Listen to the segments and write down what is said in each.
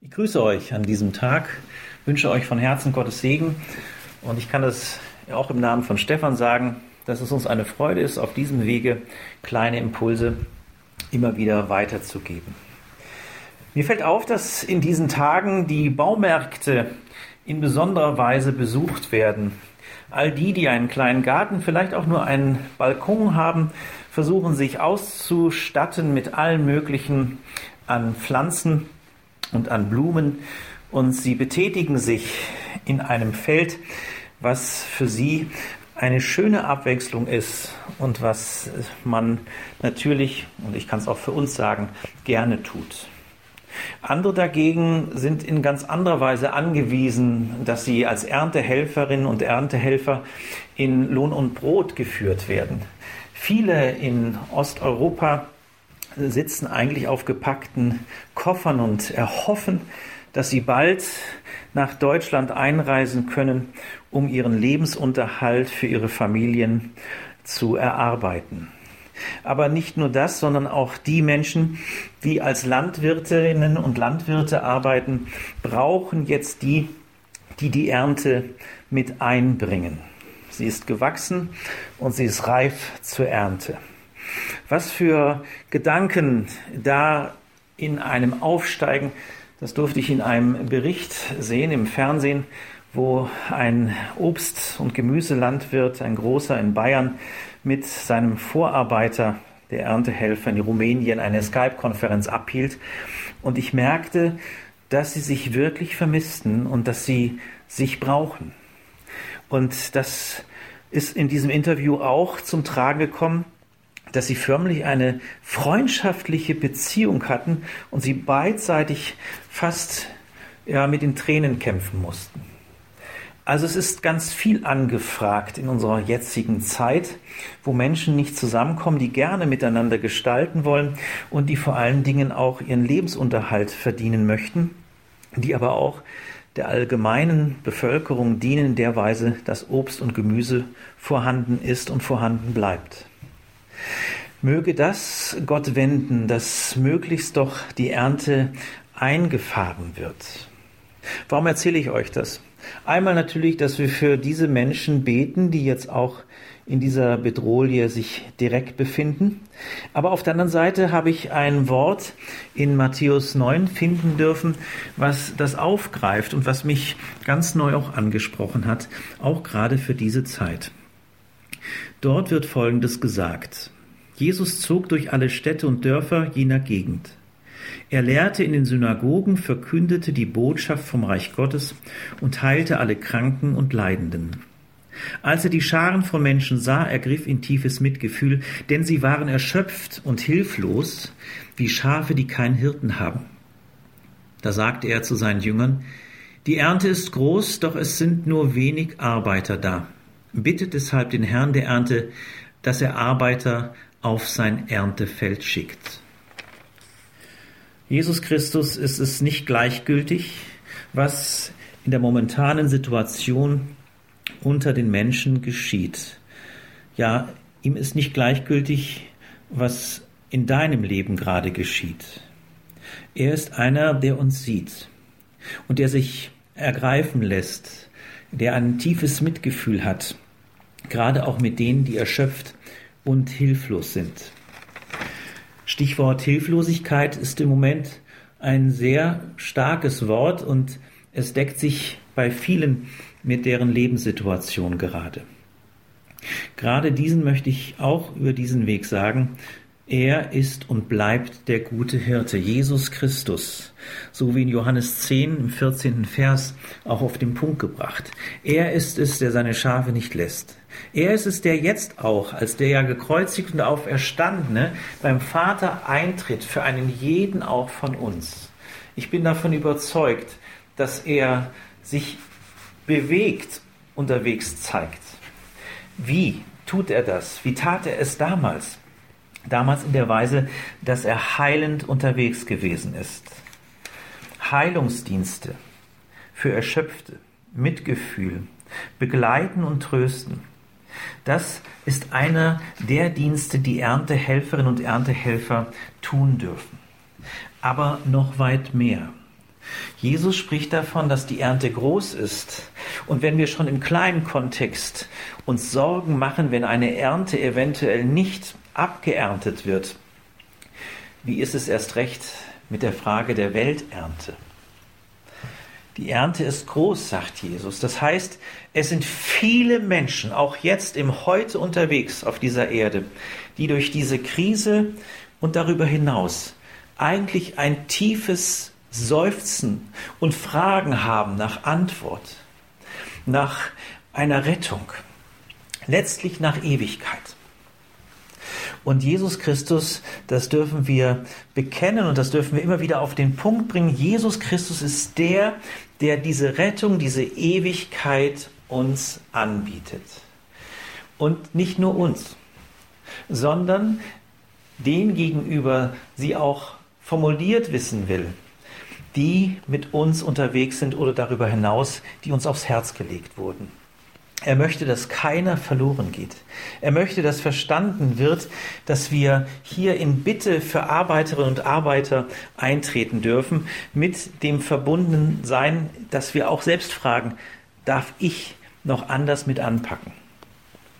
Ich grüße euch an diesem Tag, wünsche euch von Herzen Gottes Segen und ich kann das auch im Namen von Stefan sagen, dass es uns eine Freude ist, auf diesem Wege kleine Impulse immer wieder weiterzugeben. Mir fällt auf, dass in diesen Tagen die Baumärkte in besonderer Weise besucht werden. All die, die einen kleinen Garten, vielleicht auch nur einen Balkon haben, versuchen sich auszustatten mit allen möglichen an Pflanzen und an Blumen und sie betätigen sich in einem Feld, was für sie eine schöne Abwechslung ist und was man natürlich, und ich kann es auch für uns sagen, gerne tut. Andere dagegen sind in ganz anderer Weise angewiesen, dass sie als Erntehelferinnen und Erntehelfer in Lohn und Brot geführt werden. Viele in Osteuropa sitzen eigentlich auf gepackten Koffern und erhoffen, dass sie bald nach Deutschland einreisen können, um ihren Lebensunterhalt für ihre Familien zu erarbeiten. Aber nicht nur das, sondern auch die Menschen, die als Landwirtinnen und Landwirte arbeiten, brauchen jetzt die, die die Ernte mit einbringen. Sie ist gewachsen und sie ist reif zur Ernte. Was für Gedanken da in einem aufsteigen, das durfte ich in einem Bericht sehen im Fernsehen, wo ein Obst- und Gemüselandwirt, ein großer in Bayern, mit seinem Vorarbeiter, der Erntehelfer in Rumänien, eine Skype-Konferenz abhielt. Und ich merkte, dass sie sich wirklich vermissten und dass sie sich brauchen. Und das ist in diesem Interview auch zum Tragen gekommen, dass sie förmlich eine freundschaftliche Beziehung hatten und sie beidseitig fast ja, mit den Tränen kämpfen mussten. Also es ist ganz viel angefragt in unserer jetzigen Zeit, wo Menschen nicht zusammenkommen, die gerne miteinander gestalten wollen und die vor allen Dingen auch ihren Lebensunterhalt verdienen möchten, die aber auch der allgemeinen Bevölkerung dienen in der Weise, dass Obst und Gemüse vorhanden ist und vorhanden bleibt. Möge das Gott wenden, dass möglichst doch die Ernte eingefahren wird. Warum erzähle ich euch das? Einmal natürlich, dass wir für diese Menschen beten, die jetzt auch in dieser Bedrohlie sich direkt befinden. Aber auf der anderen Seite habe ich ein Wort in Matthäus 9 finden dürfen, was das aufgreift und was mich ganz neu auch angesprochen hat, auch gerade für diese Zeit. Dort wird Folgendes gesagt. Jesus zog durch alle Städte und Dörfer jener Gegend. Er lehrte in den Synagogen, verkündete die Botschaft vom Reich Gottes und heilte alle Kranken und Leidenden. Als er die Scharen von Menschen sah, ergriff ihn tiefes Mitgefühl, denn sie waren erschöpft und hilflos, wie Schafe, die keinen Hirten haben. Da sagte er zu seinen Jüngern, die Ernte ist groß, doch es sind nur wenig Arbeiter da. Bittet deshalb den Herrn der Ernte, dass er Arbeiter auf sein Erntefeld schickt. Jesus Christus ist es nicht gleichgültig, was in der momentanen Situation unter den Menschen geschieht. Ja, ihm ist nicht gleichgültig, was in deinem Leben gerade geschieht. Er ist einer, der uns sieht und der sich ergreifen lässt, der ein tiefes Mitgefühl hat, gerade auch mit denen, die erschöpft und hilflos sind. Stichwort Hilflosigkeit ist im Moment ein sehr starkes Wort und es deckt sich bei vielen mit deren Lebenssituation gerade. Gerade diesen möchte ich auch über diesen Weg sagen, er ist und bleibt der gute Hirte, Jesus Christus, so wie in Johannes 10 im 14. Vers auch auf den Punkt gebracht. Er ist es, der seine Schafe nicht lässt. Er ist es, der jetzt auch, als der ja gekreuzigt und auferstandene, beim Vater eintritt für einen jeden auch von uns. Ich bin davon überzeugt, dass er sich bewegt unterwegs zeigt. Wie tut er das? Wie tat er es damals? Damals in der Weise, dass er heilend unterwegs gewesen ist. Heilungsdienste für Erschöpfte, Mitgefühl, begleiten und trösten. Das ist einer der Dienste, die Erntehelferinnen und Erntehelfer tun dürfen. Aber noch weit mehr. Jesus spricht davon, dass die Ernte groß ist. Und wenn wir schon im kleinen Kontext uns Sorgen machen, wenn eine Ernte eventuell nicht abgeerntet wird, wie ist es erst recht mit der Frage der Welternte? Die Ernte ist groß, sagt Jesus. Das heißt, es sind viele Menschen, auch jetzt im Heute unterwegs auf dieser Erde, die durch diese Krise und darüber hinaus eigentlich ein tiefes Seufzen und Fragen haben nach Antwort, nach einer Rettung, letztlich nach Ewigkeit. Und Jesus Christus, das dürfen wir bekennen und das dürfen wir immer wieder auf den Punkt bringen. Jesus Christus ist der, der diese Rettung, diese Ewigkeit uns anbietet. Und nicht nur uns, sondern den gegenüber sie auch formuliert wissen will, die mit uns unterwegs sind oder darüber hinaus, die uns aufs Herz gelegt wurden. Er möchte, dass keiner verloren geht. Er möchte, dass verstanden wird, dass wir hier in Bitte für Arbeiterinnen und Arbeiter eintreten dürfen, mit dem verbunden sein, dass wir auch selbst fragen, darf ich noch anders mit anpacken?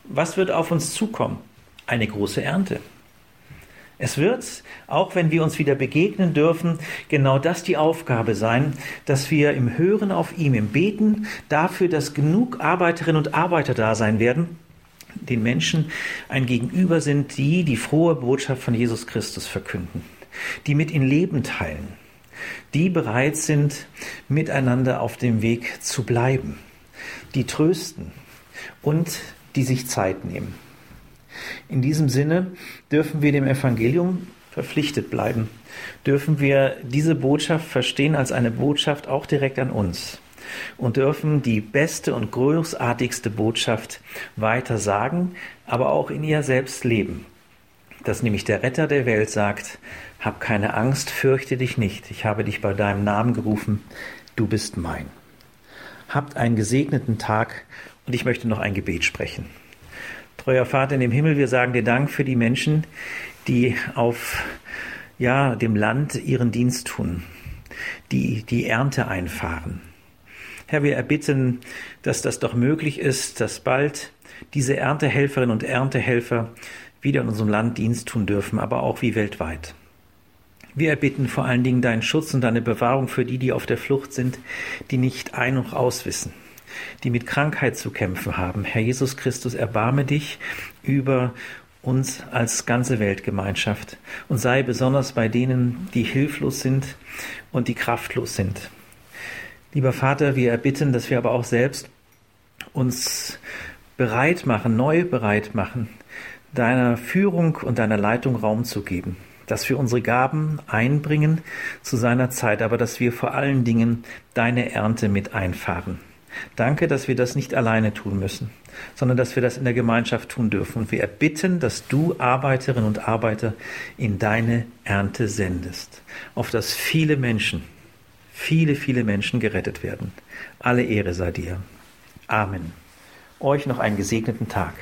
Was wird auf uns zukommen? Eine große Ernte. Es wird, auch wenn wir uns wieder begegnen dürfen, genau das die Aufgabe sein, dass wir im Hören auf ihm, im Beten dafür, dass genug Arbeiterinnen und Arbeiter da sein werden, den Menschen ein Gegenüber sind, die die frohe Botschaft von Jesus Christus verkünden, die mit ihnen Leben teilen, die bereit sind, miteinander auf dem Weg zu bleiben, die trösten und die sich Zeit nehmen. In diesem Sinne dürfen wir dem Evangelium verpflichtet bleiben, dürfen wir diese Botschaft verstehen als eine Botschaft auch direkt an uns und dürfen die beste und großartigste Botschaft weiter sagen, aber auch in ihr selbst leben. Dass nämlich der Retter der Welt sagt, hab keine Angst, fürchte dich nicht, ich habe dich bei deinem Namen gerufen, du bist mein. Habt einen gesegneten Tag und ich möchte noch ein Gebet sprechen. Treuer Vater in dem Himmel, wir sagen dir Dank für die Menschen, die auf ja, dem Land ihren Dienst tun, die die Ernte einfahren. Herr, wir erbitten, dass das doch möglich ist, dass bald diese Erntehelferinnen und Erntehelfer wieder in unserem Land Dienst tun dürfen, aber auch wie weltweit. Wir erbitten vor allen Dingen deinen Schutz und deine Bewahrung für die, die auf der Flucht sind, die nicht ein- und auswissen die mit Krankheit zu kämpfen haben. Herr Jesus Christus, erbarme dich über uns als ganze Weltgemeinschaft und sei besonders bei denen, die hilflos sind und die kraftlos sind. Lieber Vater, wir erbitten, dass wir aber auch selbst uns bereit machen, neu bereit machen, deiner Führung und deiner Leitung Raum zu geben, dass wir unsere Gaben einbringen zu seiner Zeit, aber dass wir vor allen Dingen deine Ernte mit einfahren. Danke, dass wir das nicht alleine tun müssen, sondern dass wir das in der Gemeinschaft tun dürfen. Und wir erbitten, dass du Arbeiterinnen und Arbeiter in deine Ernte sendest, auf dass viele Menschen, viele, viele Menschen gerettet werden. Alle Ehre sei dir. Amen. Euch noch einen gesegneten Tag.